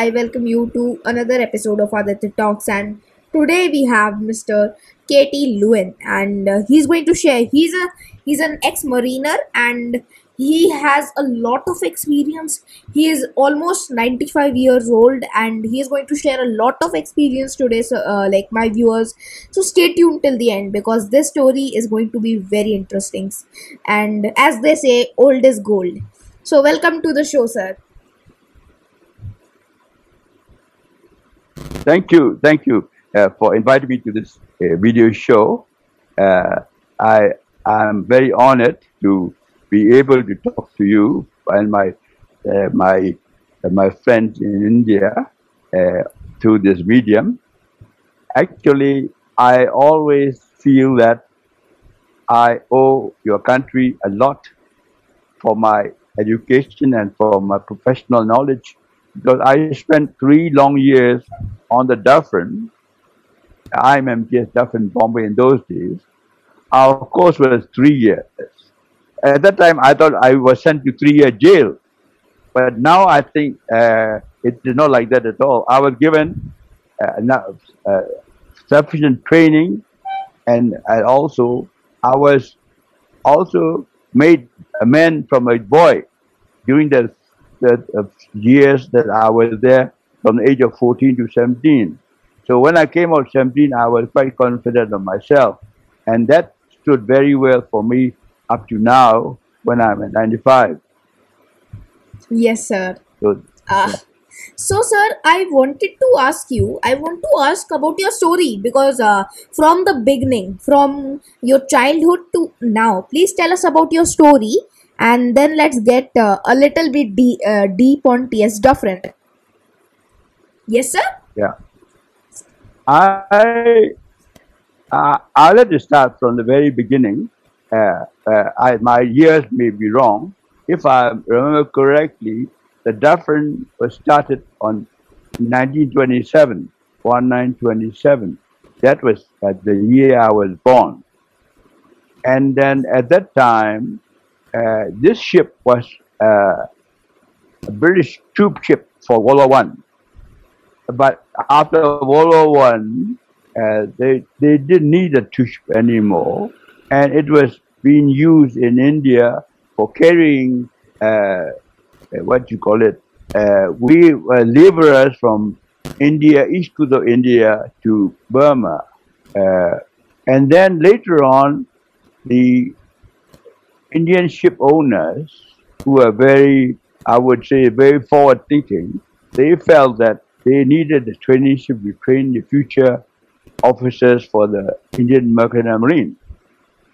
I welcome you to another episode of Adhitya Talks, and today we have Mr. KT Lwin, and uh, he's going to share. He's a he's an ex-mariner, and he has a lot of experience. He is almost ninety five years old, and he is going to share a lot of experience today. So, uh, like my viewers, so stay tuned till the end because this story is going to be very interesting. And as they say, old is gold. So, welcome to the show, sir. Thank you, thank you uh, for inviting me to this uh, video show. Uh, I am very honored to be able to talk to you and my uh, my uh, my friends in India uh, through this medium. Actually, I always feel that I owe your country a lot for my education and for my professional knowledge because I spent three long years on the Dufferin. I'm MTS Dufferin Bombay in those days. Our course was three years. At that time, I thought I was sent to three-year jail, but now I think uh, it is not like that at all. I was given uh, uh, sufficient training, and, and also I was also made a man from a boy during the, uh, years that I was there from the age of 14 to 17. So when I came out 17, I was quite confident of myself. And that stood very well for me up to now when I'm at 95. Yes, sir. So, Uh, so, sir, I wanted to ask you. I want to ask about your story because uh, from the beginning, from your childhood to now, please tell us about your story, and then let's get uh, a little bit de- uh, deep on T.S. Dufferin. Yes, sir. yeah. I, uh, I'll let you start from the very beginning. Uh, uh, I, my years may be wrong. If I remember correctly, the Dufferin was started on 1927, 1927. That was uh, the year I was born. And then at that time, uh, this ship was uh, a British troop ship for World War One. But after World War One, uh, they they didn't need a troop ship anymore, and it was being used in India for carrying uh, what you call it. Uh, we were laborers from India, east coast of India to Burma, uh, and then later on, the Indian ship owners, who are very, I would say, very forward thinking, they felt that they needed a training ship to train the future officers for the Indian Mercantile Marine.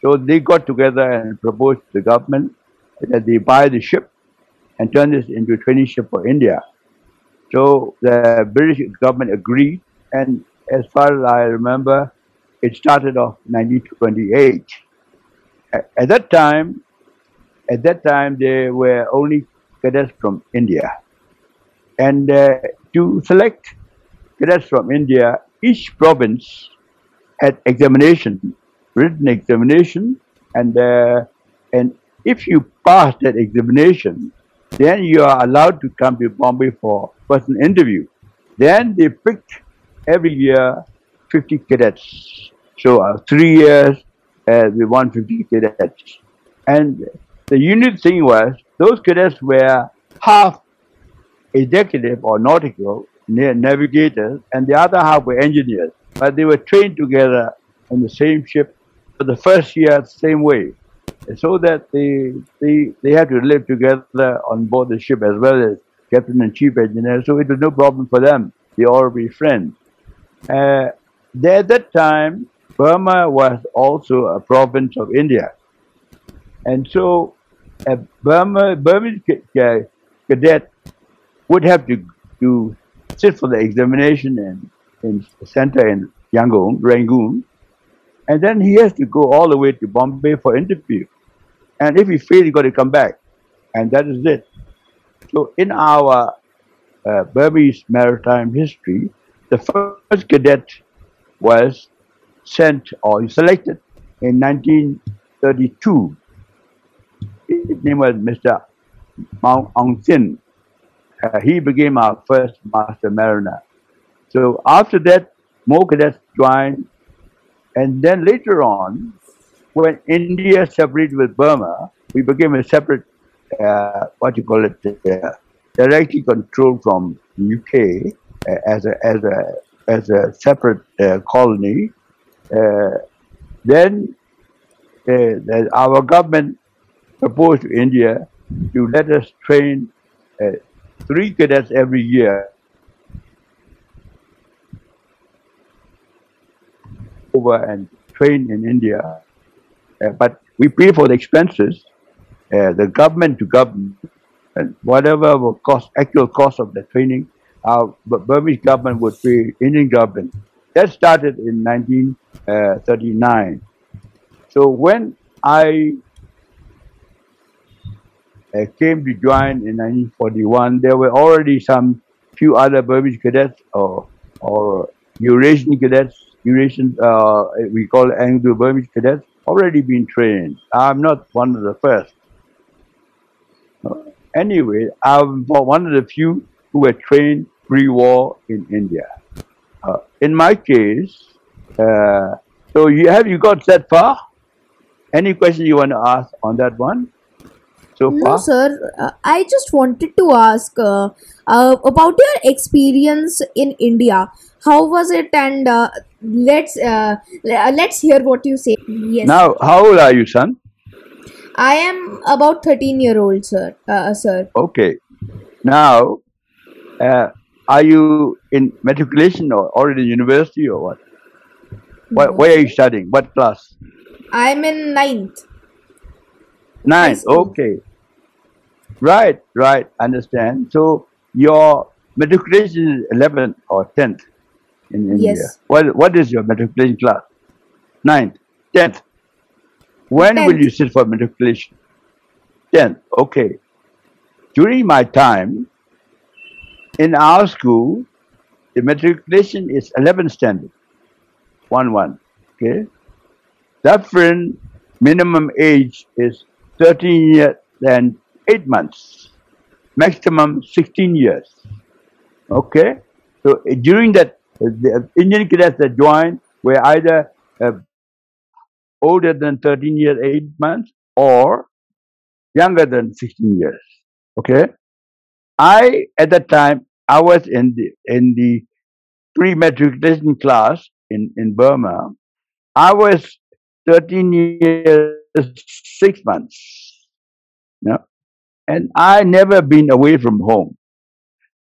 So they got together and proposed to the government that they buy the ship and turn this into a training ship for India. So the British government agreed, and as far as I remember, it started off 1928. At that time, at that time there were only cadets from India, and uh, to select cadets from India, each province had examination, written examination, and uh, and if you pass that examination, then you are allowed to come to Bombay for personal interview. Then they picked every year 50 cadets. So uh, three years, uh, we 150 cadets. And the unique thing was those cadets were half executive or nautical na- navigators, and the other half were engineers. But they were trained together on the same ship for the first year, same way, so that they they they had to live together on board the ship as well as captain and chief engineer. So it was no problem for them. They all be friends. Uh, at that time, Burma was also a province of India, and so a Burma Burmese ca- ca- cadet would have to, to sit for the examination in, in the center in Yangon, Rangoon, and then he has to go all the way to Bombay for interview. And if he fails, he got to come back, and that is it. So in our uh, Burmese maritime history, the first cadet was sent or selected in 1932. His name was Mr. Mao Aung Sin. uh, he became our first master mariner. So after that, more cadets joined, and then later on, when India separated with Burma, we became a separate, uh, what you call it, uh, directly controlled from the UK uh, as a as a as a separate uh, colony. Uh, then uh, our government proposed to India to let us train uh, three cadets every year over and train in India. Uh, but we pay for the expenses, uh, the government to government, and whatever will cost, actual cost of the training, our Burmese government would pay Indian government. That started in 1939. So when I uh, came to join in 1941, there were already some few other Burmese cadets or or Eurasian cadets, Eurasian uh, we call Anglo-Burmese cadets, already been trained. I'm not one of the first. Anyway, I'm one of the few who were trained pre-war in India. In my case, uh, so you have you got that far? Any question you want to ask on that one? So far? No, sir. Uh, I just wanted to ask uh, uh, about your experience in India. How was it? And uh, let's uh, uh, let's hear what you say. Yes, Now, how old are you, son? I am about thirteen year old, sir. Uh, sir, Okay. Now, uh, are you in matriculation or already in university or what? Why, are you studying? What class? I'm in ninth school. Okay. Right, right. Understand. So your matriculation is 11th or 10th in India. Yes, What what is your matriculation class? Ninth, 10th. When will you sit for matriculation? 10th. Okay. During my time in our school, the matriculation is 11 standard, 1 1. Okay. Different minimum age is 13 years and 8 months, maximum 16 years. Okay. So uh, during that, uh, the Indian cadets that joined were either uh, older than 13 years, 8 months, or younger than 16 years. Okay. I, at that time, I was in the, in the pre-matriculation class in, in Burma. I was 13 years, 6 months. You know, and I never been away from home.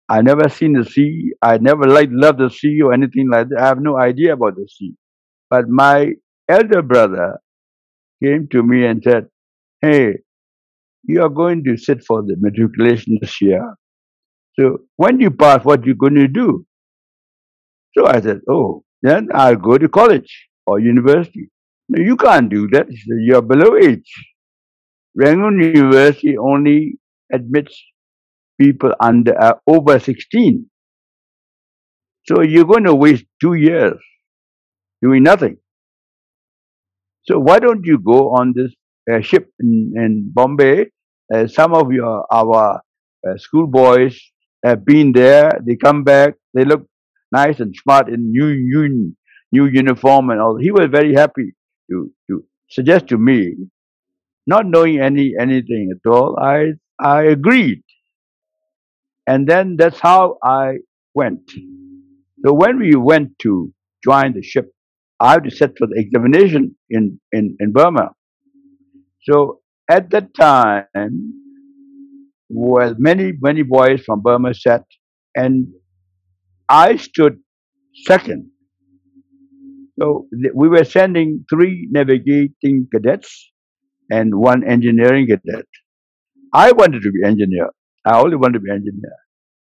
I never seen the sea. I never like loved the sea or anything like that. I have no idea about the sea. But my elder brother came to me and said, Hey, you are going to sit for the matriculation this year. So when you pass, what you going to do? So I said, Oh, then I'll go to college or university. No, you can't do that. He said, You're below age. Rangoon University only admits people under uh, over 16. So you're going to waste two years doing nothing. So why don't you go on this uh, ship in, in Bombay? Uh, some of your our uh, schoolboys have been there. They come back. They look nice and smart in new new new uniform and all. He was very happy to to suggest to me, not knowing any anything at all. I I agreed, and then that's how I went. So when we went to join the ship, I had to sit for the examination in, in, in Burma. So at that time, well, many, many boys from Burma sat, and I stood second. So th- we were sending three navigating cadets and one engineering cadet. I wanted to be engineer. I only wanted to be engineer.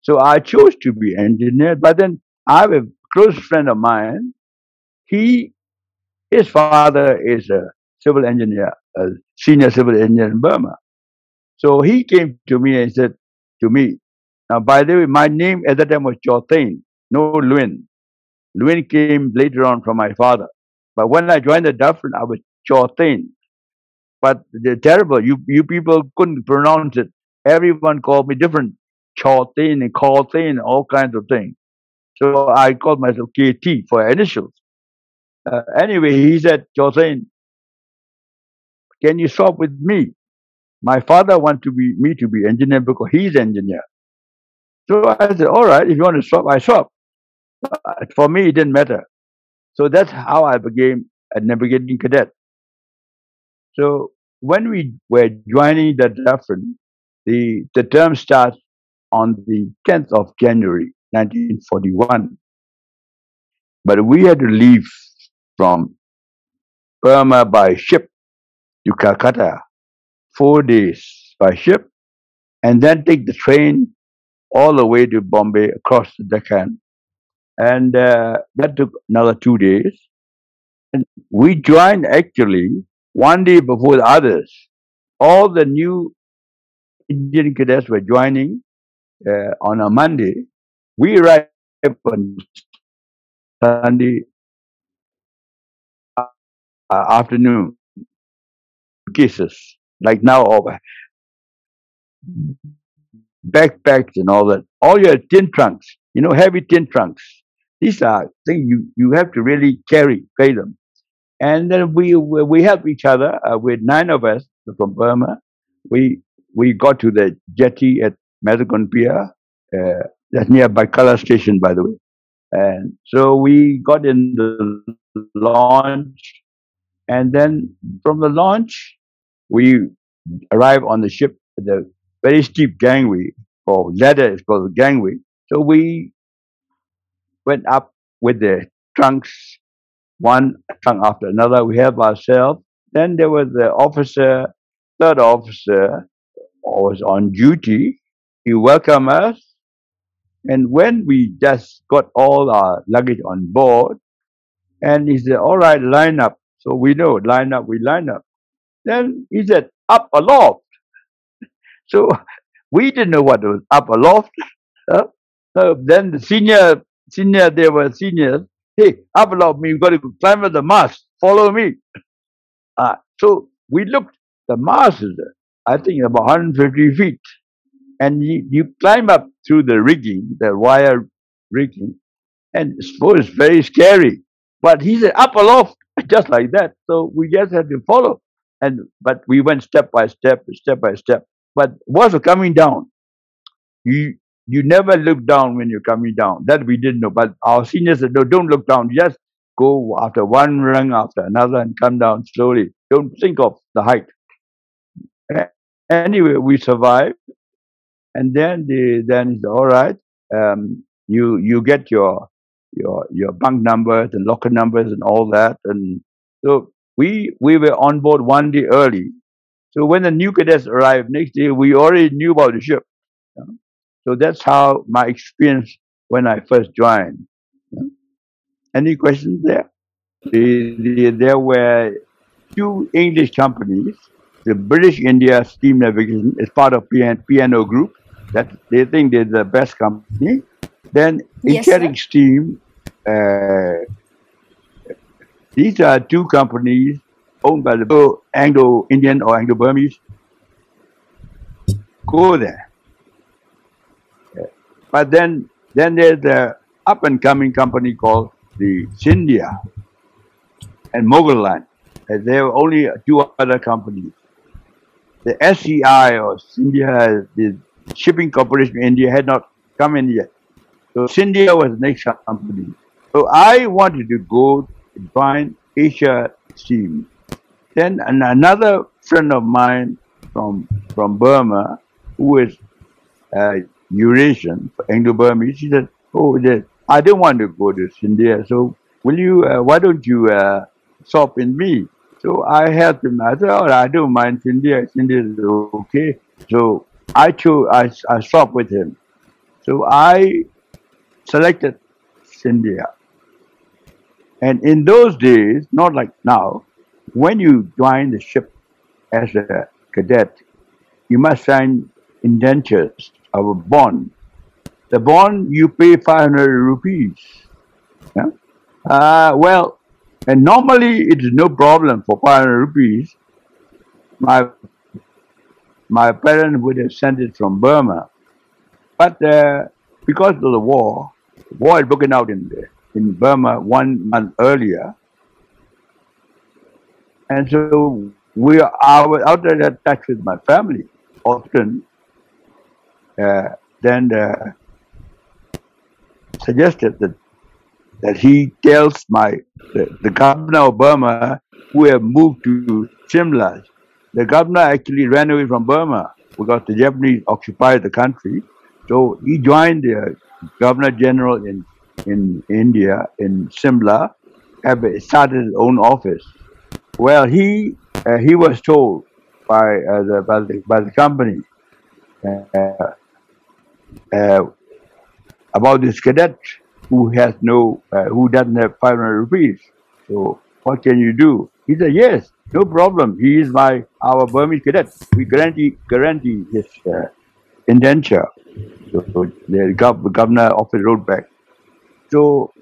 So I chose to be engineer, but then I have a close friend of mine. He, his father is a civil engineer, a senior civil engineer in Burma. So he came to me and said to me, now by the way, my name at that time was Kyaw Thein, no Lwin. Lwin came later on from my father. But when I joined the Dufferin, I was Kyaw Thein. But they're terrible. You, you people couldn't pronounce it. Everyone called me different. Chortain and Cortain, all kinds of things. So I called myself KT for initials. Uh, anyway, he said, Chortain, can you swap with me? My father wants to be me to be engineer because he's engineer. So I said, all right, if you want to swap, I swap. Uh, for me, it didn't matter. So that's how I became a navigating cadet. So when we were joining the Dufferin, the, the term starts on the 10th of January 1941. But we had to leave from Burma by ship to Calcutta, four days by ship, and then take the train all the way to Bombay across the Deccan. And uh, that took another two days. And we joined actually one day before the others. All the new Indian cadets were joining uh, on a Monday. We arrived on Sunday uh, afternoon. Cases like now, over backpacks and all that. All your tin trunks, you know, heavy tin trunks. These are things you, you have to really carry, carry them. And then we we help each other uh, with nine of us from Burma. We we got to the jetty at Mazagon Pier. Uh, that's near Byculla station, by the way. And so we got in the launch, and then from the launch, we arrive on the ship at the very steep gangway, or ladder is called the gangway. So we went up with the trunks, one trunk after another. We helped ourselves. Then there was the officer, third officer, was on duty. He welcomed us. And when we just got all our luggage on board, and he said, all right, line up. So we know, line up, we line up. Then he said, up aloft. So we didn't know what was up aloft. Uh, uh, then the senior, senior, they were seniors. Hey, up aloft me, you've got to climb up the mast. Follow me. Uh, so we looked, the mast is, I think, about 150 feet. And you, you climb up through the rigging, the wire rigging, and it's, it's very scary. But he said, up aloft, just like that. So we just had to follow. And but we went step by step, step by step. But was coming down. You you never look down when you're coming down. That we didn't know. But our seniors said, no, don't look down. Just go after one rung after another and come down slowly. Don't think of the height. Anyway, we survived. And then the then it's all right. Um, you you get your your your bunk numbers and locker numbers and all that. And so we we were on board one day early so when the new cadets arrived next day, we already knew about the ship. You know? So that's how my experience when I first joined. You know? Any questions there? The, the, there were two English companies. The British India Steam Navigation is part of PN, P&O Group. That they think they're the best company. Then Yes, Inchering Steam. Uh, these are two companies owned by the Anglo-Indian or Anglo-Burmese, go there. But then, then there's the up-and-coming company called the Scindia and Mughal Line. And there were only two other companies. The SCI or Scindia, the shipping corporation in India had not come in yet. So Scindia was the next company. So I wanted to go find Asia Steam. Then an, another friend of mine from from Burma, who is uh, Eurasian, Anglo-Burmese, he said, "Oh, I don't want to go to India, so will you? Uh, why don't you uh, stop in me?" So I helped him. I said, "Oh, I don't mind India. India is okay." So I chose. I I stopped with him. So I selected India. And in those days, not like now, when you join the ship as a cadet, you must sign indentures of a bond. The bond you pay 500 rupees. Yeah? Uh, well, and normally it is no problem for 500 rupees. My my parents would have sent it from Burma. But uh, because of the war, war had broken out in in Burma one month earlier, and so we are, I was out of touch with my family often. Uh, then uh, suggested that that he tells my the, the governor of Burma who have moved to Shimla. The governor actually ran away from Burma because the Japanese occupied the country. So he joined the governor general in in India in Simla, have started his own office. Well, he uh, he was told by uh, the, by the by the company uh, uh, about this cadet who has no uh, who doesn't have 500 rupees. So what can you do? He said, yes, no problem. He is my our Burmese cadet. We guarantee guarantee his uh, indenture. So the gov- governor office wrote back. So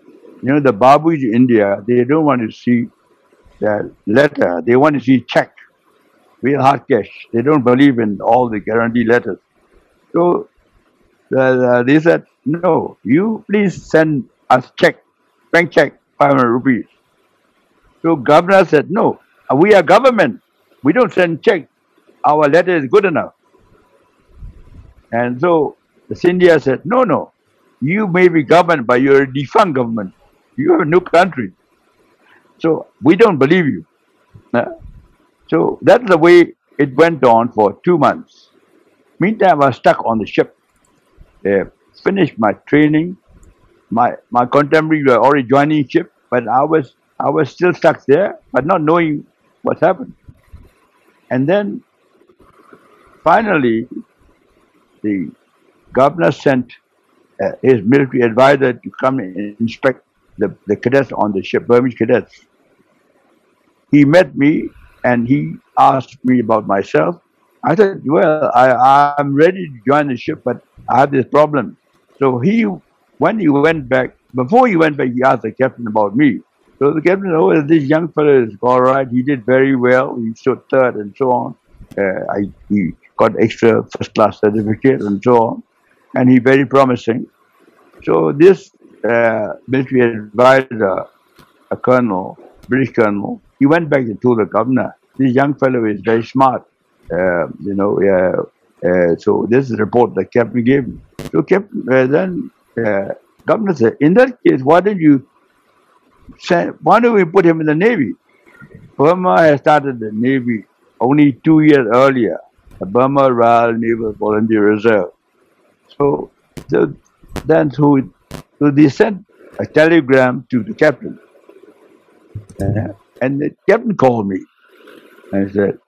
you know the Babus in India, they don't want to see the letter. They want to see check, real hard cash. They don't believe in all the guarantee letters. So uh, they said, no, you please send us check, bank check, 500 rupees. So governor said, no, we are government. We don't send check. Our letter is good enough. And so the Scindia said, no, no, you may be governed, but you're a defunct government. You have no country. So we don't believe you. Uh, so that's the way it went on for two months. Meantime, I was stuck on the ship. Uh, finished my training. My my contemporaries were already joining ship, but I was I was still stuck there, but not knowing what happened. And then finally, the governor sent uh, his military advisor to come and inspect the, the cadets on the ship, Burmese cadets. He met me and he asked me about myself. I said, Well, I, I'm ready to join the ship, but I have this problem. So he, when he went back, before he went back, he asked the captain about me. So the captain, said, oh, this young fellow is all right. He did very well. He stood third and so on. Uh, I, he got extra first class certificate and so on. And he very promising. So this uh, military advisor, a colonel, British colonel, he went back told the governor, this young fellow is very smart. Uh, you know, uh, so this is the report that captain gave. So captain, uh, then uh, governor said, in that case, why don't you send, why don't we put him in the navy? Burma has started the navy only two years earlier, the Burma Royal Naval Volunteer Reserve. So, so then so, so they sent a telegram to the captain. And the captain called me and said,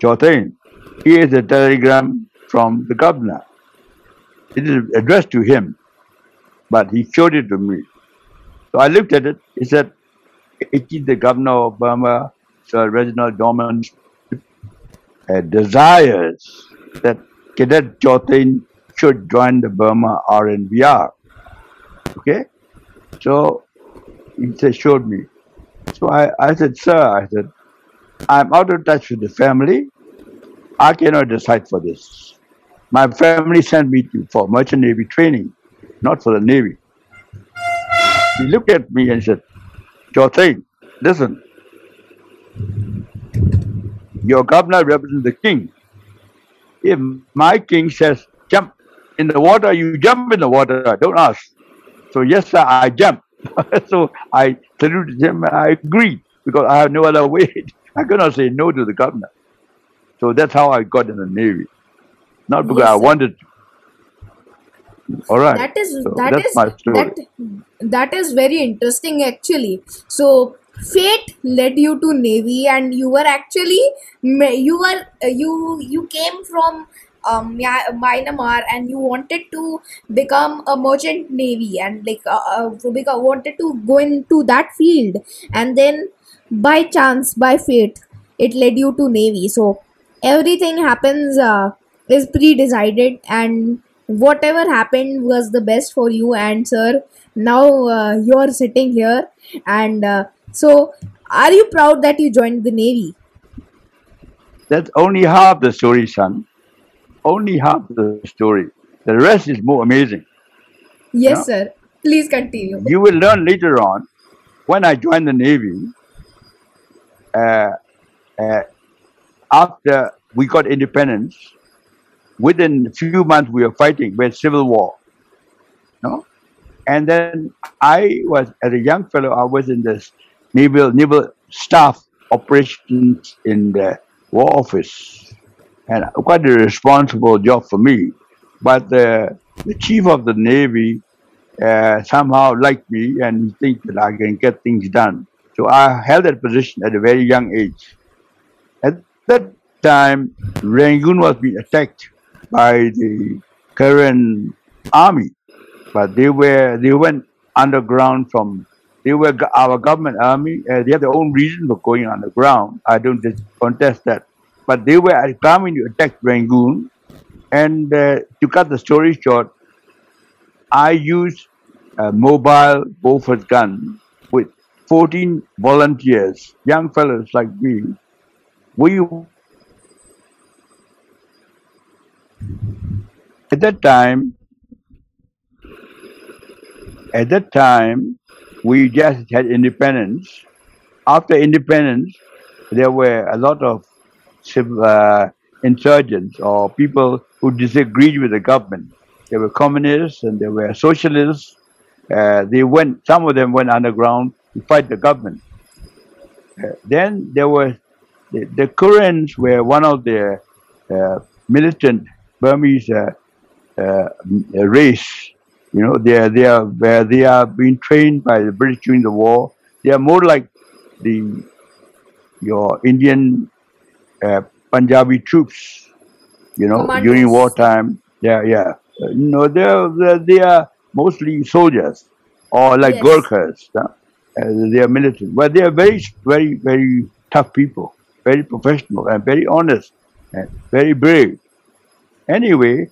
Kyaw Thein, here is a telegram from the governor. It is addressed to him, but he showed it to me. So I looked at it. He said, it is the governor of Burma, Sir Reginald Dorman, uh, desires that Cadet Kyaw Thein should join the Burma RNVR. Okay? So he showed me. So I, I said, sir, I said, I'm out of touch with the family. I cannot decide for this. My family sent me to, for merchant navy training, not for the navy. He looked at me and said, Kyaw Thein, listen, your governor represents the king. If my king says jump in the water, you jump in the water. Don't ask. So yes, sir, I jump. so I saluted him. I agreed because I have no other way. I cannot say no to the governor. So that's how I got in the navy. Not because Yes, I sir. wanted to. All right. that is So that that's is my story. that that is very interesting actually so fate led you to navy and you were actually ma- you were uh, you you came from um, Myanmar and you wanted to become a merchant navy and like uh, uh, wanted to go into that field. And then by chance by fate it led you to navy. So everything happens uh, is pre-decided and whatever happened was the best for you. And sir now uh, you're sitting here. And uh, so are you proud that you joined the navy? That's only half the story, son. Only half the story. The rest is more amazing. Yes, know? sir. Please continue. You will learn later on. When I joined the Navy, uh, uh, after we got independence, within a few months we were fighting we had civil war. No? And then I was, as a young fellow, I was in the naval naval staff operations in the war office, and quite a responsible job for me. But the, the chief of the navy uh, somehow liked me and he thinks that I can get things done. So I held that position at a very young age. At that time, Rangoon was being attacked by the Karen army, but they were they went underground from they were our government army. Uh, they have their own reason for going underground. I don't contest that, but they were coming to attack Rangoon. And uh, to cut the story short, I used a mobile Bofors gun with 14 volunteers, young fellows like me. We at that time, at that time, we just had independence. After independence, there were a lot of uh, insurgents or people who disagreed with the government. There were communists and there were socialists. Uh, they went. Some of them went underground to fight the government. Uh, then there were the, the Karens were one of the uh, militant Burmese uh, uh, race. You know, they are they are they are being trained by the British during the war. They are more like the your Indian uh, Punjabi troops. You know, during wartime. Yeah, yeah. Uh, no, they are they they are mostly soldiers or like Yes. Gurkhas. huh? Uh, they are militant, but they are very, very, very tough people, very professional and very honest and very brave. Anyway,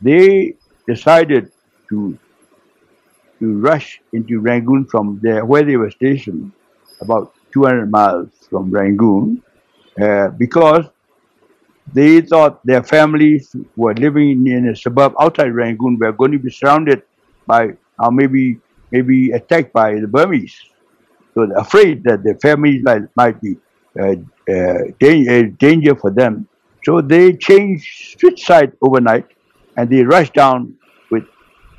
they decided to to rush into Rangoon from there, where they were stationed, about 200 miles from Rangoon, uh, because they thought their families were living in a suburb outside Rangoon were going to be surrounded by, or maybe maybe attacked by the Burmese. So they're afraid that their families might, might be uh, uh, dan- uh, danger for them. So they changed switch side overnight, and they rushed down with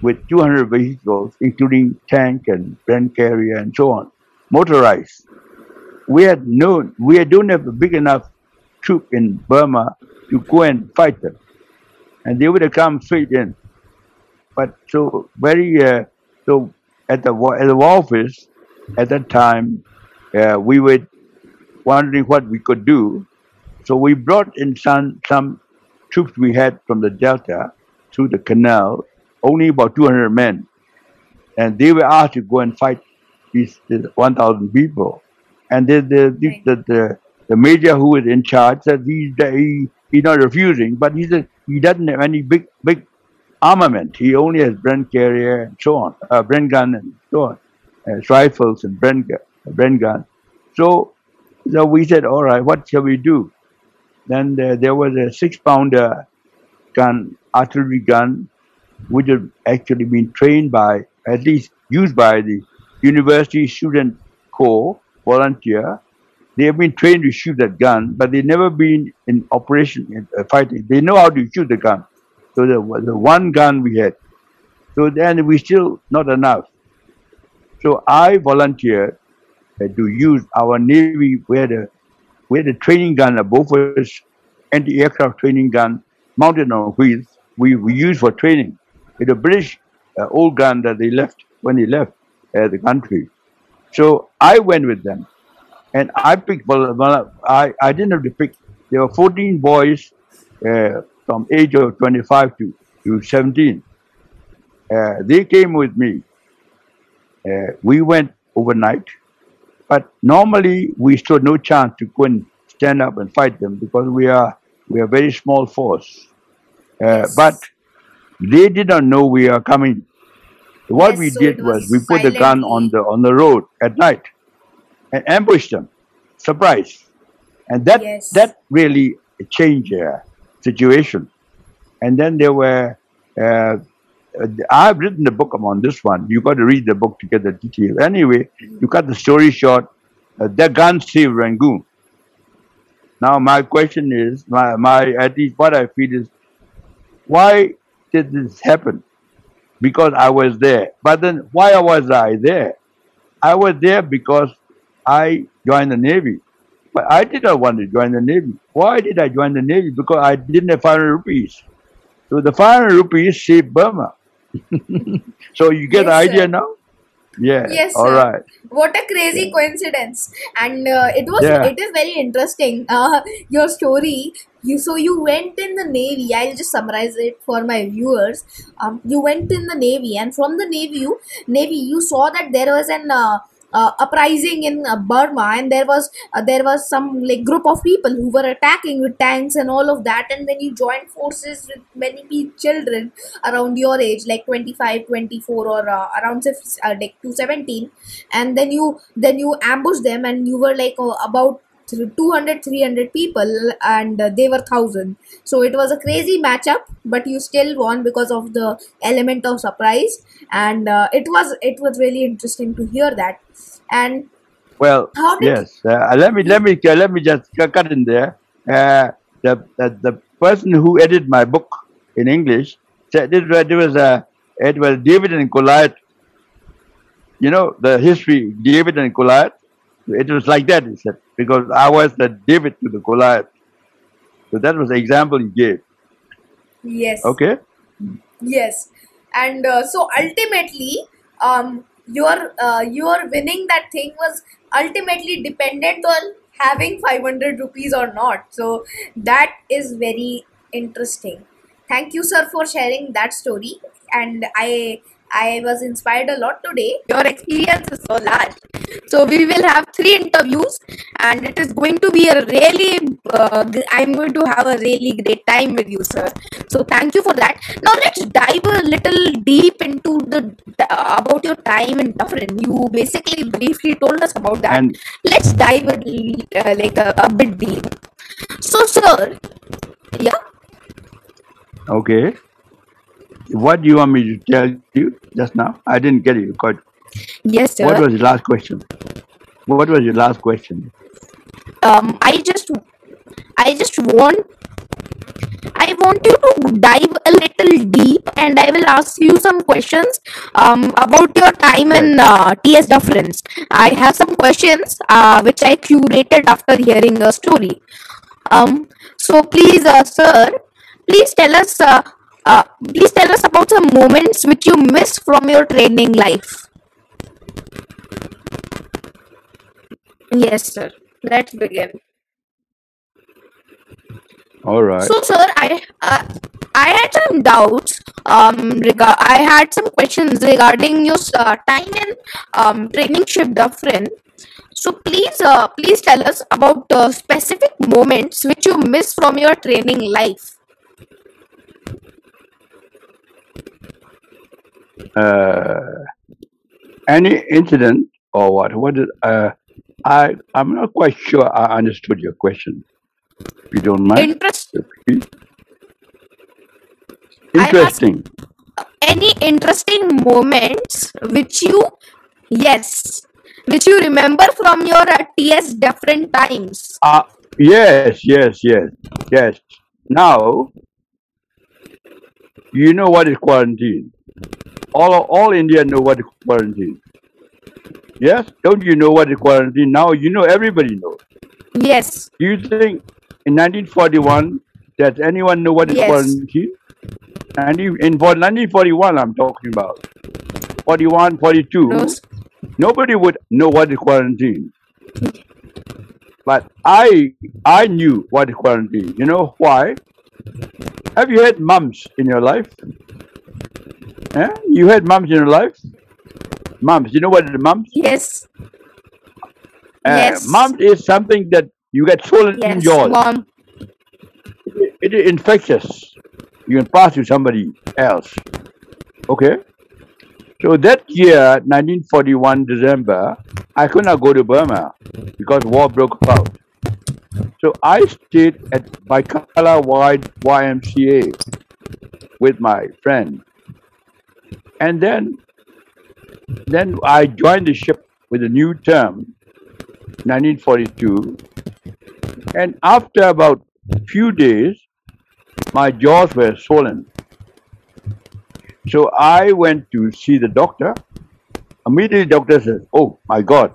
with 200 vehicles, including tank and Bren carrier and so on, motorized. We had no, we don't have a big enough troop in Burma to go and fight them, and they would have come straight in. But so very, uh, so at the at the war office at that time, uh, we were wondering what we could do. So we brought in some some troops we had from the Delta through the canal, only about 200 men, and they were asked to go and fight these, these 1,000 people. And the the, the, Right. the, the the major who is in charge said he's he, he's not refusing, but he said he doesn't have any big big armament. He only has Bren carrier and so on, uh, Bren gun and so on, uh, rifles and Bren, gu- Bren gun. So, so we said, all right, what shall we do? Then there, there was a six pounder gun, artillery gun, which had actually been trained by, at least used by the University Student Corps volunteer. They have been trained to shoot that gun, but they've never been in operation in uh, fighting. They know how to shoot the gun. So there was the one gun we had. So then we still not enough. So I volunteered uh, to use our Navy, we had a, we had a training gun, a Bofors anti-aircraft training gun mounted on wheels. We, we used for training. It's a British uh, old gun that they left when they left uh, the country. So I went with them. And I picked, well, I, I didn't have to pick. There were 14 boys uh, from age of 25 to, to 17. Uh, they came with me. Uh, we went overnight, but normally we stood no chance to go and stand up and fight them because we are we are very small force. Uh, but they did not know we are coming. What Yes, we so did was, was we put the gun on the on the road at night and ambushed them, surprise, and that Yes. that really changed the situation. And then there were Uh, uh, I've written a book on this one. You got to read the book to get the detail. Anyway, you cut the story short. Uh, the guns saved Rangoon. Now, my question is, my, my at least what I feel is, why did this happen? Because I was there. But then, why was I there? I was there because I joined the Navy. But I did not want to join the Navy. Why did I join the Navy? Because I didn't have 500 rupees. So the 500 rupees saved Burma. so you get the idea sir. now? Yeah. Yes, All sir. right. What a crazy coincidence! And uh, it was Yeah. it is very interesting. Uh, your story. You so you went in the navy. I'll just summarize it for my viewers. Um, you went in the navy, and from the navy, you navy you saw that there was an uh, uprising in uh, Burma, and there was uh, there was some like group of people who were attacking with tanks and all of that. And then you joined forces with many children around your age, like 25, 24 or uh, around uh, like to 17 and then you then you ambush them and you were like uh, about 200 300 people and uh, they were 1000 so it was a crazy matchup but you still won because of the element of surprise and uh, it was it was really interesting to hear that and Well, yes. Uh, let me let me uh, let me just cut in there. Uh, the, the the person who edited my book in English said it was, it was uh, it was David and Goliath. You know the history David and Goliath. It was like that. He said because I was the David to the Goliath. So that was the example he gave. yes Okay. Yes, and uh, so ultimately, um, your uh, your winning that thing was ultimately dependent on having 500 rupees or not. So that is very interesting. Thank you, sir, for sharing that story. And I I was inspired a lot today. Your experience is so large. So we will have three interviews, and it is going to be a really. Uh, I'm going to have a really great time with you, sir. So thank you for that. Now let's dive a little deep into the uh, about your time in Dufferin. You basically briefly told us about that. And Let's dive a, uh, like a, a bit deep. So, sir, yeah. okay. What do you want me to tell you just now? I didn't get it. Quite. Yes, sir. What was your last question? What was your last question? Um, I just, I just want, I want you to dive a little deep, and I will ask you some questions um about your time in uh, TS Dufferin. I have some questions uh which I curated after hearing a story. Um, so please, uh, sir, please tell us, uh, uh, please tell us about some moments which you miss from your training life. Yes, sir. Let's begin. All right. So, sir, I uh, I had some doubts. Um, regard I had some questions regarding your uh, time in um training ship Dufferin. So please, uh, please tell us about uh, specific moments which you miss from your training life. Uh, any incident or what? What did uh, I? I'm not quite sure. I understood your question. If you don't mind, Interest. repeat. I asked Interesting. any interesting moments which you yes which you remember from your uh, TS Dufferin times. Uh, yes, yes, yes, yes. Now you know what is quarantine. All all India know what is quarantine. Yes, don't you know what is quarantine? Now you know. Everybody knows. Yes, Do you think in 1941 does anyone know what is yes, quarantine? And in in for 1941, I'm talking about 41, 42. Rose. Nobody would know what is quarantine. But I I knew what is quarantine. You know why? Have you had mumps in your life? Eh? You had mums in your life? Mums. You know what is mumps? Yes, Uh, yes, Mums is something that you get swollen yes, jaws. mom. It, it is infectious. You can pass to somebody else. Okay. So that year, 1941 December, I could not go to Burma because war broke out. So I stayed at Byculla Wide YMCA, with my friend. And then, then I joined the ship with a new term, 1942. And after about few days, my jaws were swollen. So I went to see the doctor. Immediately, doctor says, "Oh my God,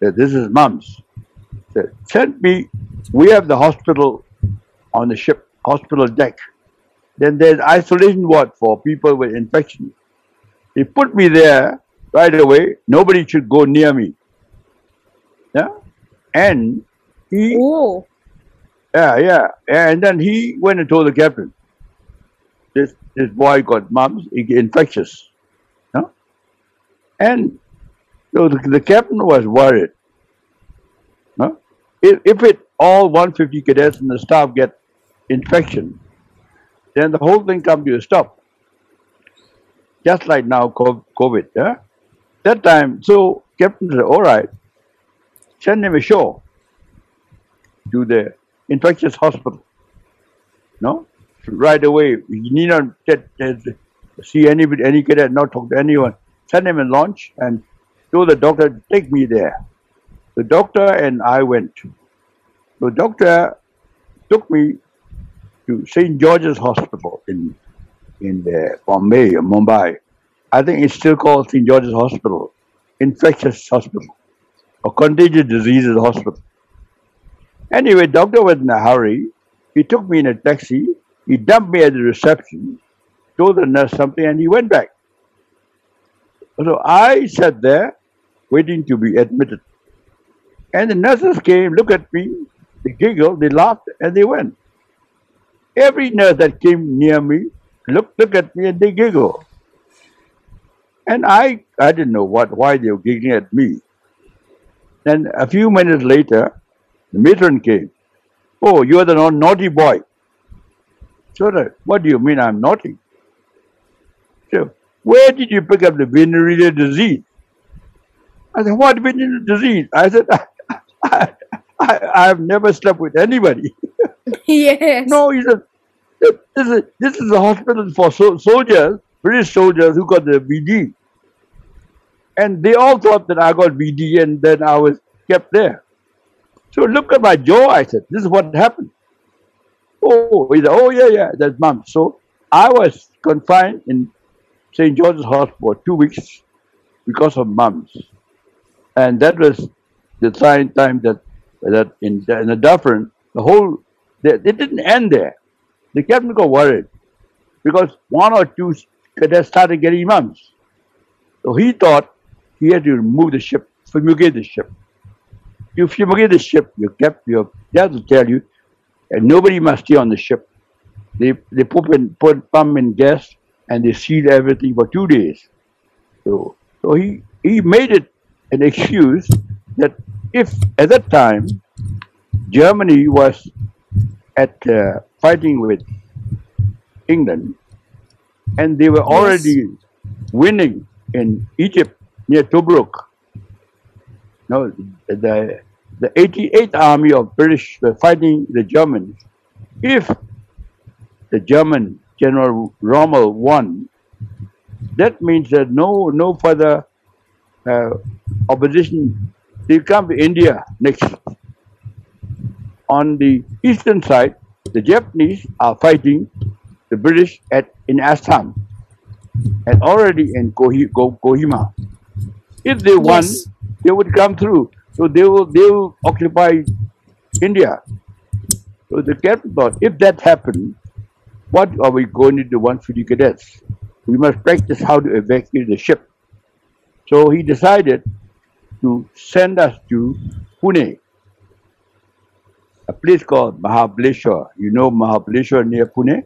this is mumps." Said, Send me. We have the hospital on the ship, hospital deck. Then there's isolation ward for people with infection. He put me there right away. Nobody should go near me. Yeah, and he Oh. yeah, yeah. And then he went and told the captain, this this boy got mumps, he infectious. No? And so the, the captain was worried. No? If, if it all 150 cadets and the staff get infection, then the whole thing comes to a stop. Just like now co- COVID. Yeah? That time, so captain said, all right, send him ashore to the infectious hospital. No, right away. You need not get, get- see anybody, any cadet, not talk to anyone. Send him in launch and told the doctor, take me there. The doctor and I went. The doctor took me to St. George's Hospital in in the Bombay, or Mumbai. I think it's still called St. George's Hospital, infectious hospital, or contagious diseases hospital. Anyway, doctor was in a hurry. He took me in a taxi. He dumped me at the reception, told the nurse something, and he went back. So I sat there waiting to be admitted. And the nurses came, looked at me, they giggled, they laughed, and they went. Every nurse that came near me looked, looked at me and they giggle. And I, I didn't know what, why they were giggling at me. Then a few minutes later, the matron came. Oh, you are the non- naughty boy. So that, what do you mean I'm naughty? So, where did you pick up the venereal disease? I said, what venereal disease? I said, I, I, I've never slept with anybody. yes. No, he said, this is, this is a hospital for so, soldiers, British soldiers who got the VD. And they all thought that I got VD and then I was kept there. So look at my jaw, I said, this is what happened. Oh, he said, oh yeah, yeah, that's mum. So I was confined in St. George's Hospital for two weeks because of mums. And that was the time, time that that in, in the Dufferin, the whole, they, it didn't end there. The captain got worried because one or two cadets started getting mumps. So he thought he had to remove the ship, fumigate the ship. You fumigate the ship, you kept your, have to tell you, and nobody must stay on the ship. They, they put, in, put pump in gas and they seal everything for two days. So, so he, he made it an excuse that if at that time Germany was at uh, fighting with England and they were already winning in Egypt near Tobruk. No, the the 88th Army of British were fighting the Germans. If the German General Rommel won, that means that no no further uh, opposition. They come to India next. On the eastern side, the Japanese are fighting the British at in Assam and already in Kohi, Ko- Kohima. If they won, Yes. they would come through. So they will they will occupy India. So the captain thought, if that happened, what are we going to do 150 cadets? We must practice how to evacuate the ship. So he decided to send us to Pune, a place called Mahabaleshwar. You know Mahabaleshwar near Pune?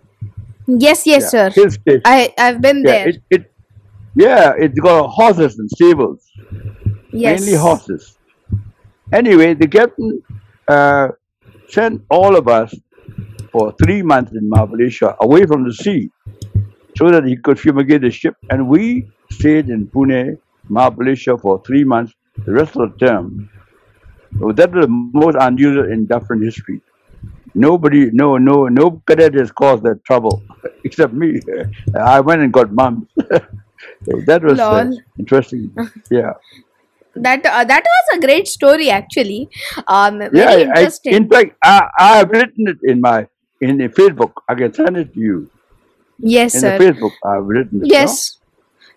Yes, yes, Yeah, sir. hill station. I I've been Yeah, there. it, it, yeah, it's got horses and stables, yes. mainly horses. Anyway, the captain uh, sent all of us for three months in Mahabaleshwar, away from the sea, so that he could fumigate the ship. And we stayed in Pune, Mahabaleshwar for three months, the rest of the term. That was the most unusual in Dufferin history. Nobody, no, no, no cadet has caused that trouble except me. I went and got mumps. so that was uh, Lol. interesting. Yeah, That uh, that was a great story actually. Um, very yeah. I, interesting. in fact, I, I have written it in my in the Facebook. I can send it to you yes, in the sir. Facebook. I've written it. Yes.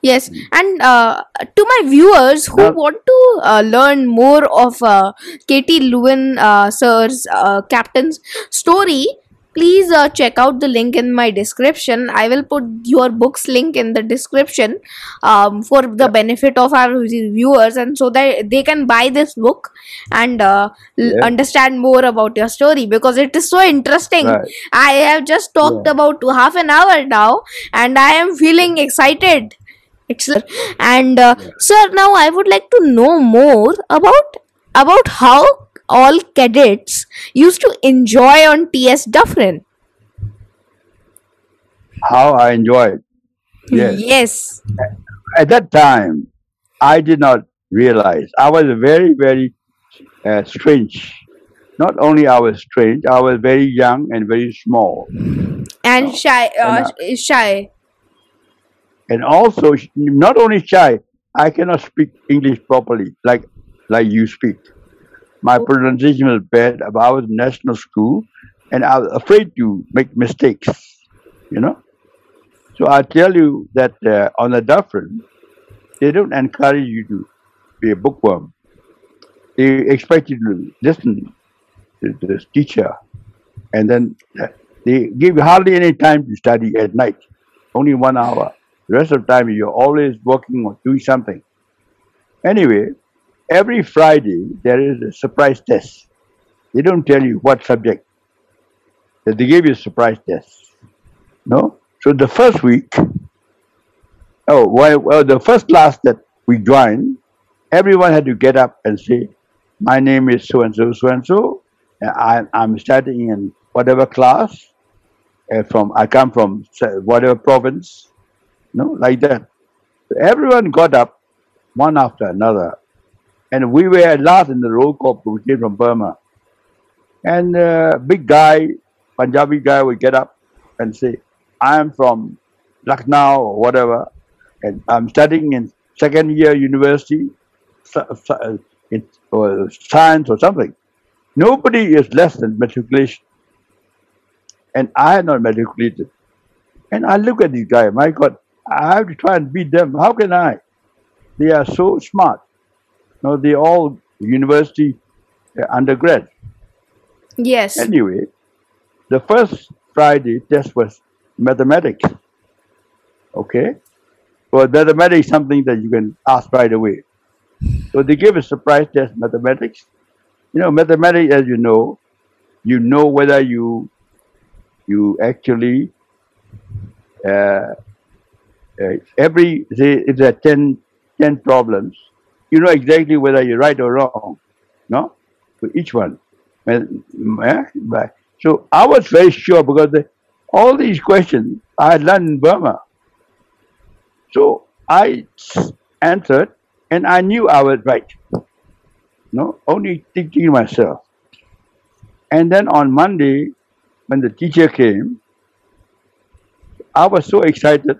Yes, and uh, to my viewers who Now, want to uh, learn more of uh, KT Lwin uh, sir's uh, captain's story, please uh, check out the link in my description. I will put your book's link in the description um, for the benefit of our viewers, and so that they can buy this book and uh, l- yeah, understand more about your story because it is so interesting. right. I have just talked Yeah, about half an hour now, and I am feeling excited. Excellent. And uh, yeah. sir, now I would like to know more about about how all cadets used to enjoy on TS Dufferin. How I enjoyed. Yes. Yes. At that time, I did not realize I was very, very uh, strange. Not only I was strange, I was very young and very small. And shy, and uh, uh, shy. And also not only shy, I cannot speak English properly like like you speak. My Oh, pronunciation was bad. but I was in national school, and I was afraid to make mistakes. You know, so I tell you that uh, on the Dufferin, they don't encourage you to be a bookworm. They expect you to listen to the teacher, and then uh, they give you hardly any time to study at night. Only one hour. The rest of the time you're always working or doing something. Anyway, every Friday there is a surprise test. They don't tell you what subject. They give you a surprise test. No? So the first week, oh well, well the first class that we joined, everyone had to get up and say, My name is so and so, so and so, I I'm studying in whatever class. uh, from I come from whatever province, no, like that. So everyone got up one after another, and we were at last in the roll call. We came from Burma, and uh, big guy, Punjabi guy, would get up and say, "I am from Lucknow or whatever, and I'm studying in second year university, in or science or something." Nobody is less than matriculation, and I had not matriculated. And I look at this guy, my God, I have to try and beat them. How can I? They are so smart. No, they all university uh, undergrad. yes. Anyway, the first Friday test was mathematics. Okay, well, mathematics is something that you can ask right away. So they give a surprise test mathematics. You know, mathematics, as you know, you know whether you you actually uh, uh, every say if there are 10, 10 problems, you know exactly whether you're right or wrong. No, for each one. But- So I was very sure because the, all these questions I had learned in Burma. So I answered, and I knew I was right. No, only thinking myself. And then on Monday, when the teacher came, I was so excited.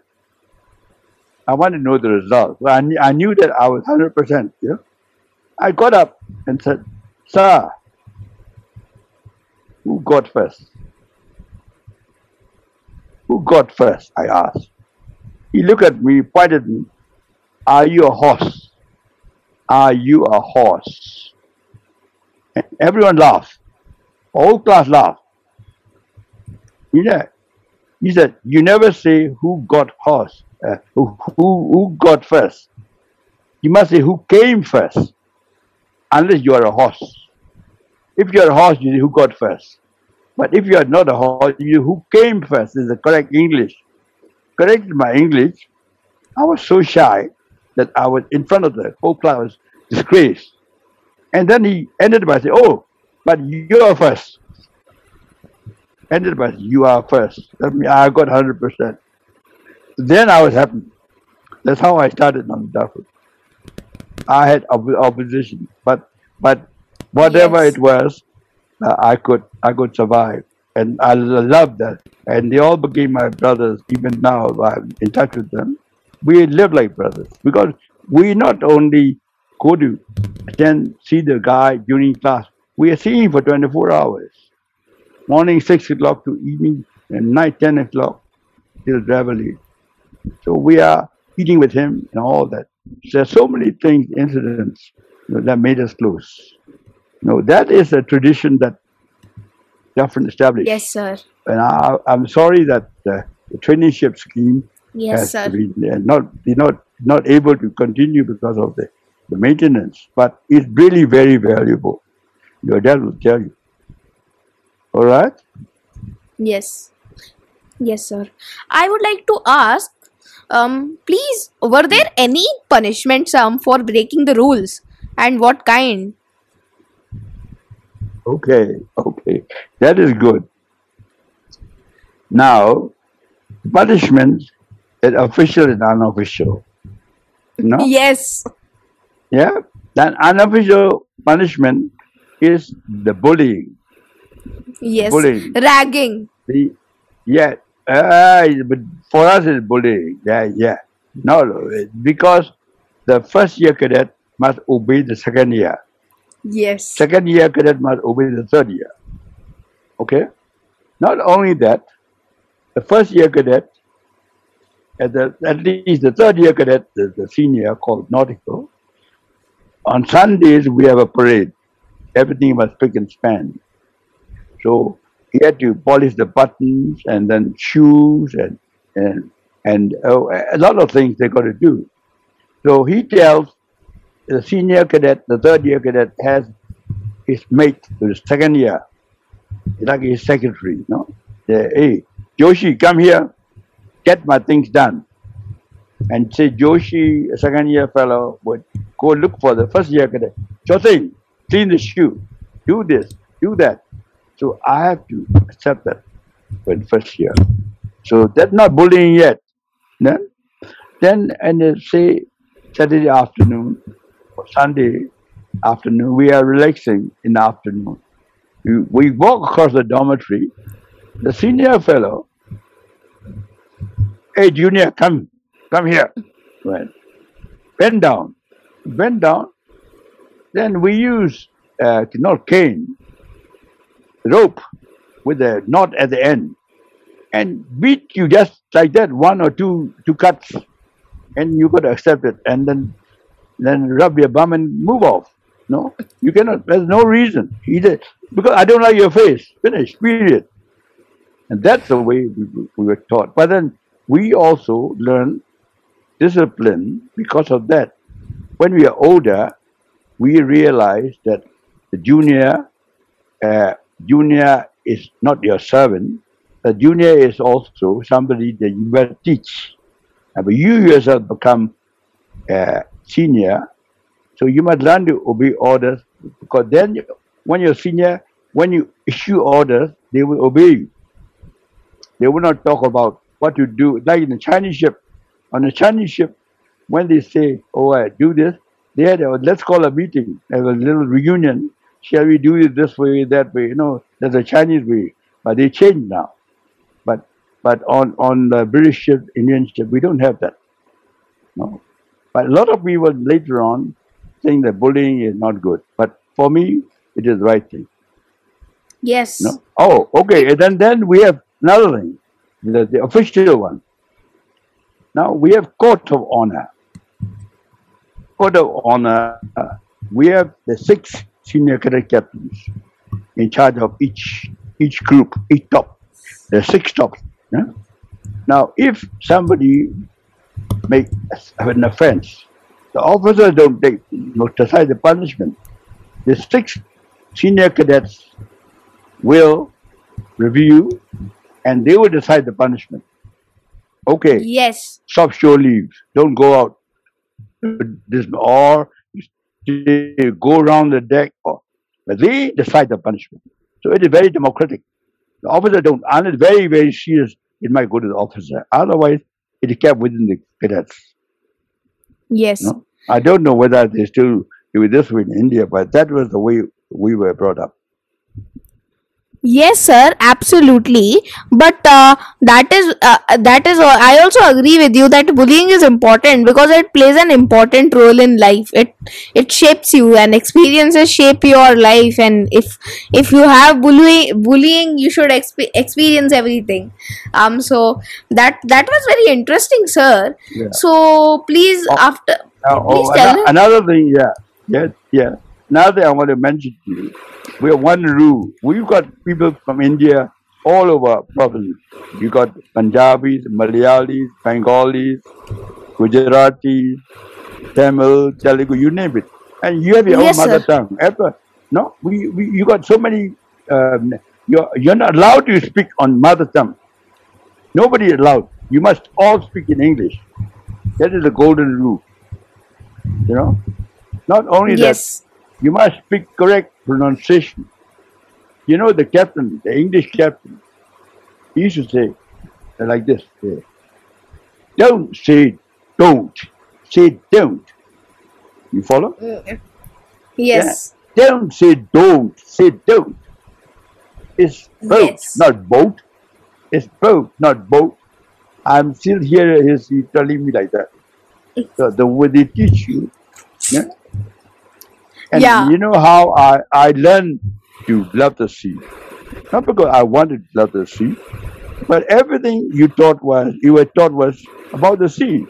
I wanted to know the result. Well, I, knew, I knew that I was 100%. Yeah? I got up and said, Sir, who got first? Who got first? I asked. He looked at me, pointed at me, Are you a horse? Are you a horse? And everyone laughed. All class laughed. You know, he said, You never say who got horse, uh, who, who, got first. You must say who came first, unless you are a horse. If you're a horse, you say who got first. But if you are not a horse, you who came first is the correct English. Corrected my English. I was so shy that I was in front of the whole class, disgraced. And then he ended by saying, Oh, but you're first. Ended by saying, you are first. I got hundred percent. Then I was happy. That's how I started on the Duffer. I had op- opposition, but but whatever Yes. it was, uh, I could I could survive, and I loved that. And they all became my brothers. Even now, I'm in touch with them. We live like brothers because we not only go to attend see the guy during class. We are seeing him for 24 hours, morning six o'clock to evening and night 10 o'clock till Reveille. So we are eating with him and all that. There are so many things, incidents you know, that made us close. You know, that is a tradition that Dufferin established. Yes, sir. And I, I'm sorry that uh, the traineeship scheme Yes, sir. been uh, not not not able to continue because of the, the maintenance, but it's really very valuable. Your dad will tell you. All right. Yes. Yes, sir. I would like to ask, um, please, were there any punishments um for breaking the rules, and what kind? Okay. Okay. That is good. Now, punishment is official and unofficial. No. Yes. Yeah. Then unofficial punishment is the bullying. Yes. Bullying. Ragging. The, yeah, uh, but for us it's bullying. Yeah, yeah. No, because the first year cadet must obey the second year. Yes. Second year cadet must obey the third year. Okay? Not only that, the first year cadet, at, the, at least the third year cadet, the, the senior called nautical, on Sundays we have a parade. Everything must pick and span. So he had to polish the buttons and then shoes and and and uh, a lot of things they got to do. So he tells the senior cadet, the third year cadet has his mate, to the second year, like his secretary, you know. Say, hey, Joshi, come here, get my things done. And say Joshi, second year fellow, would go look for the first year cadet. Joshi, clean the shoe, do this, do that. So I have to accept that for the first year. So that's not bullying yet. Then, then and uh, say Saturday afternoon or Sunday afternoon, we are relaxing in the afternoon. We, we walk across the dormitory. The senior fellow, hey junior, come, come here. Well, bend down, bend down. Then we use uh, not cane, rope with a knot at the end, and beat you just like that, one or two two cuts, and you got to accept it, and then then rub your bum and move off. No, you cannot. There's no reason either because I don't like your face. Finish. Period. And that's the way we, we were taught. But then we also learn discipline because of that. When we are older, we realize that the junior, uh, junior is not your servant. The junior is also somebody that you will teach. But you yourself become uh, senior, so you must learn to obey orders because then when you're senior, when you issue orders, they will obey you. They will not talk about what you do. Like in the Chinese ship, on the Chinese ship, when they say, "Oh, I do this," they had a, let's call a meeting, have a little reunion. Shall we do it this way, that way? You know, there's a Chinese way, but they changed now. But but on on the British ship, Indian ship, we don't have that. No. But a lot of people later on think that bullying is not good. But for me, it is the right thing. Yes. No? Oh, okay. And then, then we have another thing, the, the official one. Now we have court of honor. Court of honor. uh, we have the six senior cadet captains in charge of each each group, each top. There are six tops. yeah? Now, if somebody make an offense, the officers don't take not decide the punishment. The six senior cadets will review and they will decide the punishment. Okay, Yes. stop shore leaves. Don't go out. This or you go around the deck or but they decide the punishment. So it is very democratic. The officer don't unless very, very serious, it might go to the officer. Otherwise it is kept within the cadets. Yes. No? I don't know whether they still do it this way in India, but that was the way we were brought up. Yes, sir, absolutely. But uh, that is uh, that is. Uh, I also agree with you that bullying is important because it plays an important role in life. It it shapes you, and experiences shape your life. And if if you have bullying, bullying, you should exp- experience everything. Um. So that that was very interesting, sir. Yeah. So please, Oh, after now, please oh, tell ano- another thing, yeah, yeah, yeah. Another thing I want to mention to you. We have one rule. We've got people from India all over provinces. You got Punjabis, Malayalis, Bengalis, Gujaratis, Tamil, Telugu, you name it. And you have your Yes, own mother sir. tongue. Ever, no, we, we, you got so many, um, you're, you're not allowed to speak on mother tongue. Nobody is allowed. You must all speak in English. That is the golden rule. You know, not only that, Yes. You must speak correct pronunciation. You know, the captain, the English captain, he used to say uh, like this: uh, "Don't say don't, say don't." You follow? Mm, Yeah. Yes. Don't say don't, say don't. It's boat, Yes. not boat. It's boat, not boat. I'm still here. He's telling me like that. So the way they teach you, yeah. And Yeah. you know how I, I learned to love the sea. Not because I wanted to love the sea, but everything you taught was you were taught was about the sea.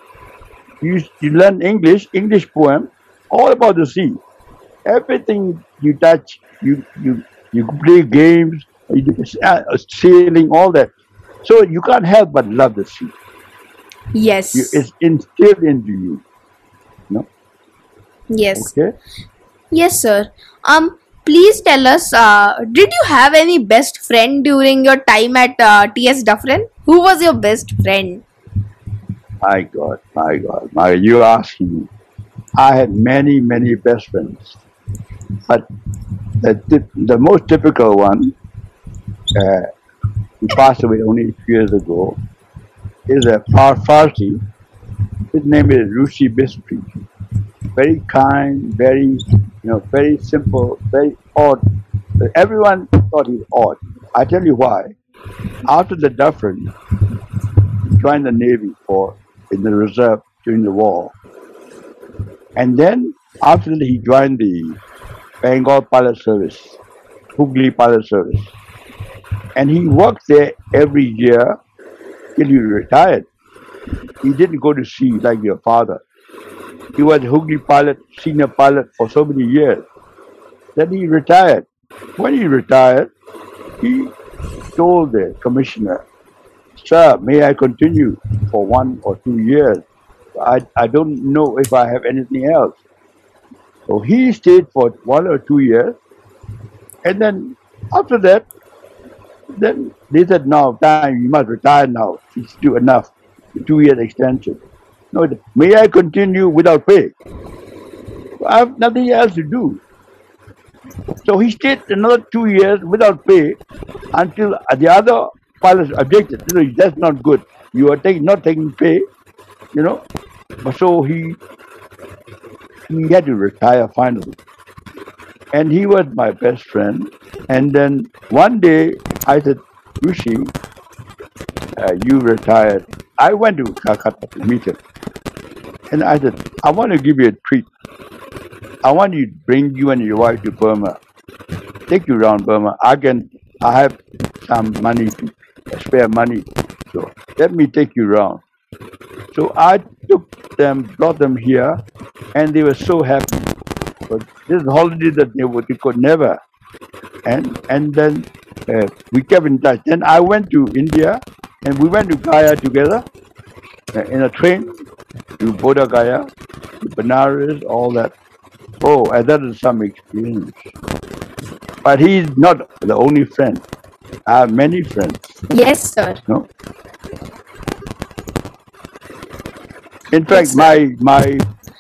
You you learn English, English poem, all about the sea. Everything you touch, you you you play games, you uh, sailing, all that. So you can't help but love the sea. You, Yes. it's instilled into you. No, Yes. okay. Yes, sir. Um, please tell us. Uh, did you have any best friend during your time at uh, TS Dufferin? Who was your best friend? My God, my God, my you asking me. I had many, many best friends, but the the most typical one, uh, he passed away only a few years ago, is a Far Farsi. His name is Rushi Bispri. Very kind, very you know, very simple, very odd. Everyone thought he's odd. I tell you why. After the Dufferin, joined the Navy for in the reserve during the war. And then after that, he joined the Bengal Pilot Service, Hooghly Pilot Service. And he worked there every year till he retired. He didn't go to sea like your father. He was Hooghly pilot, senior pilot for so many years. Then he retired. When he retired, he told the commissioner, Sir, may I continue for one or two years? I, I don't know if I have anything else. So he stayed for one or two years. And then after that, then they said, now time, you must retire now. It's too enough. Two years extension. No, may I continue without pay? I have nothing else to do. So he stayed another two years without pay until the other pilots objected. You know, that's not good. You are taking not taking pay, you know. So he he had to retire finally. And he was my best friend. And then one day I said, Rishi, uh, you retired. I went to Calcutta to meet him. And I said, I want to give you a treat. I want you to bring you and your wife to Burma. Take you around Burma. I can I have some money to spare money. So let me take you around. So I took them, brought them here, and they were so happy. But this holiday that they would they could never. And and then uh, we kept in touch. Then I went to India, and we went to Gaya together uh, in a train to Bodh Gaya, to Benares, all that. Oh, and that is some experience. But he's not the only friend. I have many friends. Yes, sir. No. In fact, Yes, sir. my my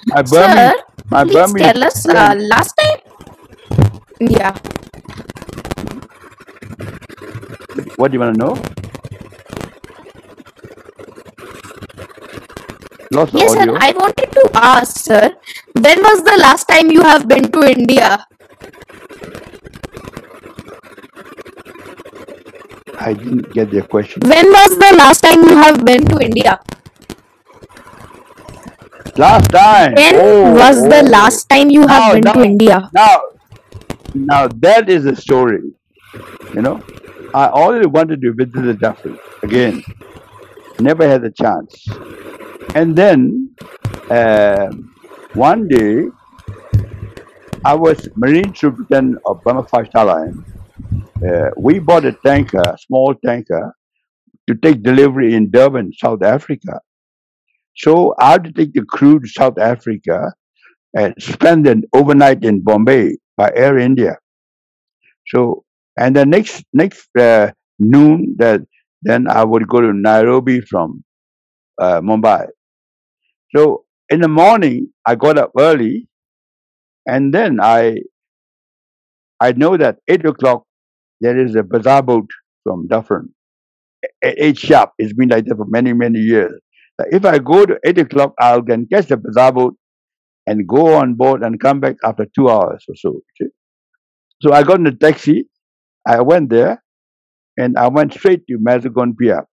my Sir, Burmese my please Burmese tell us. Uh, last time. Yeah. What do you want to know? Lost Yes, sir. audio. I wanted to ask, sir. When was the last time you have been to India? I didn't get the question. When was the last time you have been to India? Last time. When Oh, was the oh. last time you have Now, been to now, India? now, now that is a story. You know, I always wanted to visit the Dufferin again. Never had the chance. And then um one day, I was Marine Superintendent of Star Line. Uh, we bought a tanker, a small tanker, to take delivery in Durban, South Africa. So I had to take the crew to South Africa and spend an overnight in Bombay by Air India. So and the next next uh, noon, that then I would go to Nairobi from uh, Mumbai. So in the morning, I got up early, and then I I know that eight o'clock there is a bazaar boat from Dufferin. Eight sharp. It's been like that for many many years. If I go to eight o'clock, I'll can catch the bazaar boat and go on board and come back after two hours or so. So I got in a taxi. I went there and I went straight to Mazagon Pier.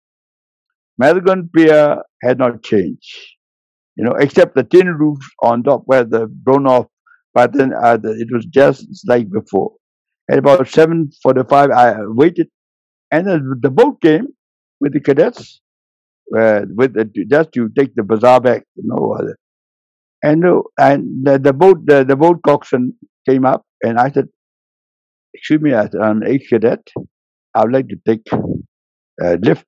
Mazagon Pier had not changed, you know, except the tin roof on top where the blown off, then uh, the, it was just like before. At about 7.45, I waited and then the boat came with the cadets, uh, with the, just to take the bazaar back, you know, uh, and and the, the boat the, the boat coxswain came up and I said, "Excuse me, I said, I'm ex cadet. I would like to take a lift."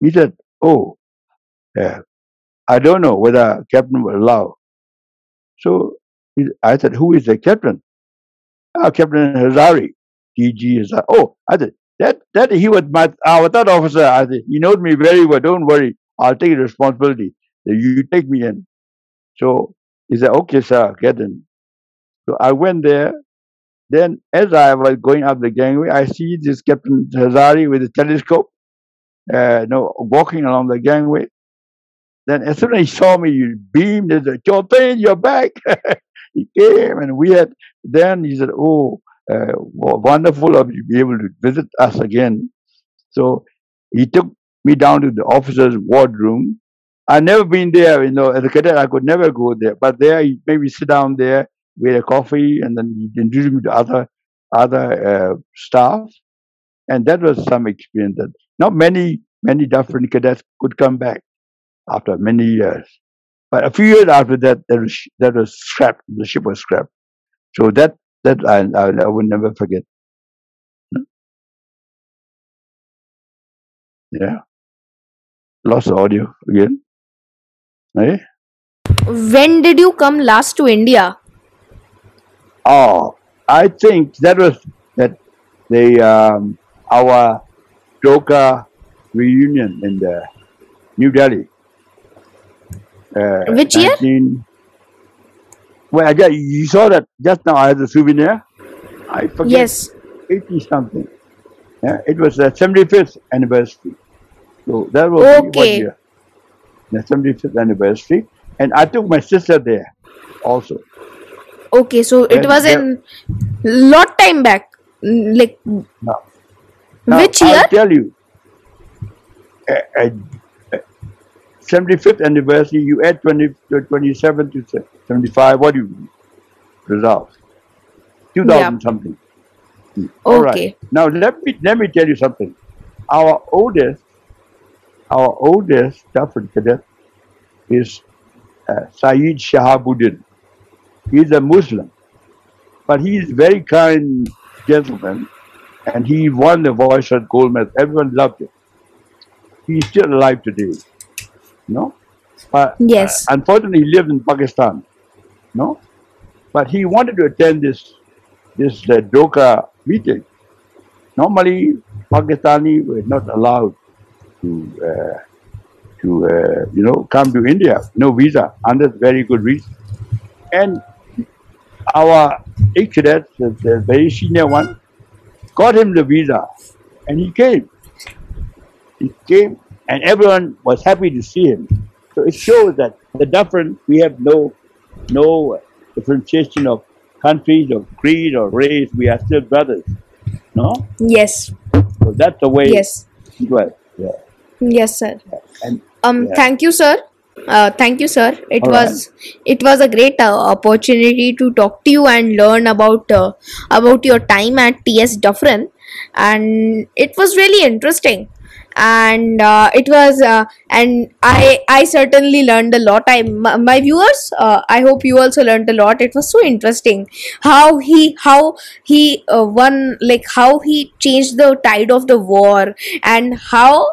He said, "Oh, yeah, I don't know whether captain will allow." So I said, "Who is the captain?" Ah, Captain Hazari. DG is oh, I said that that he was my our third officer. I said he knows me very well. Don't worry, I'll take responsibility. You take me in. So he said, okay, sir, get in. So I went there. Then, as I was going up the gangway, I see this Captain Hazari with a telescope, uh, you know, walking along the gangway. Then, as soon as he saw me, he beamed and said, Chopin, you're back. he came and we had, then he said, oh, uh, wo- wonderful of you to be able to visit us again. So he took me down to the officer's wardroom I've never been there, you know, as a cadet, I could never go there. But there, he made me sit down there, we had a coffee, and then he introduced me to other other uh, staff, and that was some experience. That not many many different cadets could come back after many years. But a few years after that, that was, that was scrapped. The ship was scrapped. So that that I I, I will never forget. Yeah, lost the audio again. Eh? When did you come last to India? Oh, I think that was that the um, our Doka reunion in the New Delhi. Uh, Which year? 19 well, I just, you saw that just now. I had the souvenir. I forget Yes. eighty something. Yeah, it was the seventy fifth anniversary. So that was Okay. year? The seventy fifth anniversary, and I took my sister there also. Okay, so it was in lot time back. Like Now, Now, which year? I'll tell you, at, at, 75th anniversary, you add 20, to 27 to 75, what do you result? 2000 something. Hmm. All right. Okay. Now, let me, let me tell you something. Our oldest, our oldest Stafford cadet is uh, Saeed Shahabuddin. He's a Muslim, but he's a very kind gentleman and he won the Viceroy's Gold Medal. Everyone loved him. He's still alive today, no? But Yes. uh, unfortunately, he lived in Pakistan, no? But he wanted to attend this this uh, Doka meeting. Normally, Pakistani were not allowed to uh, to uh, you know come to India, no visa, under very good reason. And our the, the very senior one, got him the visa, and he came. He came, and everyone was happy to see him. So it shows that the different we have no no differentiation of countries or creed or race. We are still brothers. No. Yes. So that's the way Yes. it was. Yeah. Yes, sir. And Um, Yeah. thank you, sir. Uh, thank you, sir. It All was it was a great uh, opportunity to talk to you and learn about uh, about your time at TS Dufferin, and it was really interesting. And uh, it was, uh, and I I certainly learned a lot. I my, viewers, uh, I hope you also learned a lot. It was so interesting how he how he uh, won like how he changed the tide of the war and how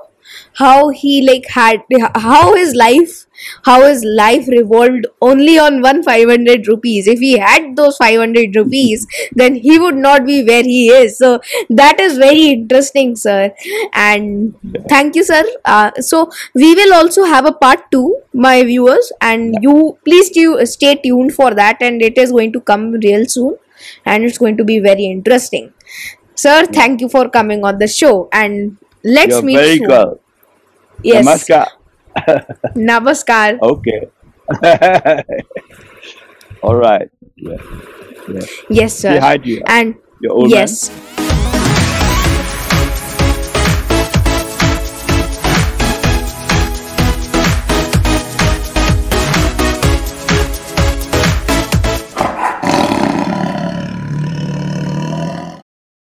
how he like had how his life how his life revolved only on one 500 rupees. If he had those 500 rupees then he would not be where he is. So that is very interesting sir. And thank you sir. Uh, so we will also have a part 2 my viewers. And you please do stay tuned for that. And it is going to come real soon. And it's going to be very interesting. Sir thank you for coming on the show. And let's you're meet very soon. good. Yes. Namaskar. Namaskar. Okay. All right. Yeah. yeah. Yes, sir. Hi you. And Your old man. yes,